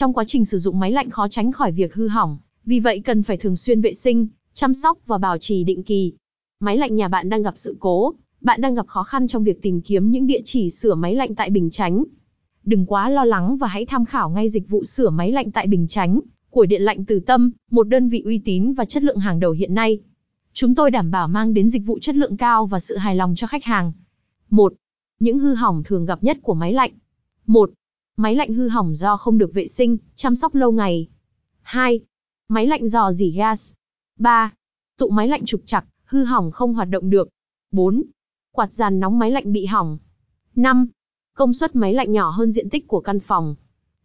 Trong quá trình sử dụng máy lạnh khó tránh khỏi việc hư hỏng, vì vậy cần phải thường xuyên vệ sinh, chăm sóc và bảo trì định kỳ. Máy lạnh nhà bạn đang gặp sự cố, bạn đang gặp khó khăn trong việc tìm kiếm những địa chỉ sửa máy lạnh tại Bình Chánh. Đừng quá lo lắng và hãy tham khảo ngay dịch vụ sửa máy lạnh tại Bình Chánh của Điện lạnh Từ Tâm, một đơn vị uy tín và chất lượng hàng đầu hiện nay. Chúng tôi đảm bảo mang đến dịch vụ chất lượng cao và sự hài lòng cho khách hàng. 1. Những hư hỏng thường gặp nhất của máy lạnh. 1. Máy lạnh hư hỏng do không được vệ sinh, chăm sóc lâu ngày. 2. Máy lạnh dò dỉ gas. 3. Tụ máy lạnh trục chặt, hư hỏng không hoạt động được. 4. Quạt giàn nóng máy lạnh bị hỏng. 5. Công suất máy lạnh nhỏ hơn diện tích của căn phòng.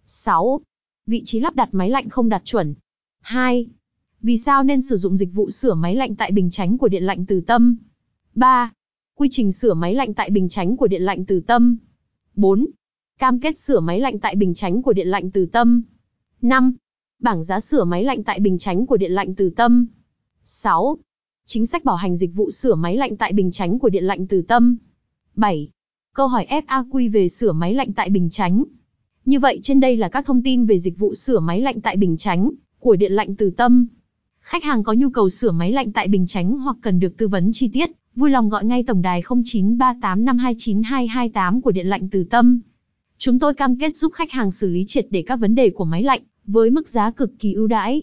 6. Vị trí lắp đặt máy lạnh không đạt chuẩn. 2. Vì sao nên sử dụng dịch vụ sửa máy lạnh tại bình chánh của Điện lạnh Từ Tâm? 3. Quy trình sửa máy lạnh tại bình chánh của Điện lạnh Từ Tâm. 4. Cam kết sửa máy lạnh tại bình chánh của Điện lạnh Từ Tâm. 5. Bảng giá sửa máy lạnh tại bình chánh của Điện lạnh Từ Tâm. 6. Chính sách bảo hành dịch vụ sửa máy lạnh tại bình chánh của Điện lạnh Từ Tâm. 7. Câu hỏi FAQ về sửa máy lạnh tại bình chánh. Như vậy trên đây là các thông tin về dịch vụ sửa máy lạnh tại bình chánh của Điện lạnh Từ Tâm. Khách hàng có nhu cầu sửa máy lạnh tại Bình Chánh hoặc cần được tư vấn chi tiết, vui lòng gọi ngay tổng đài 0938529228 của Điện lạnh Từ Tâm. Chúng tôi cam kết giúp khách hàng xử lý triệt để các vấn đề của máy lạnh, với mức giá cực kỳ ưu đãi.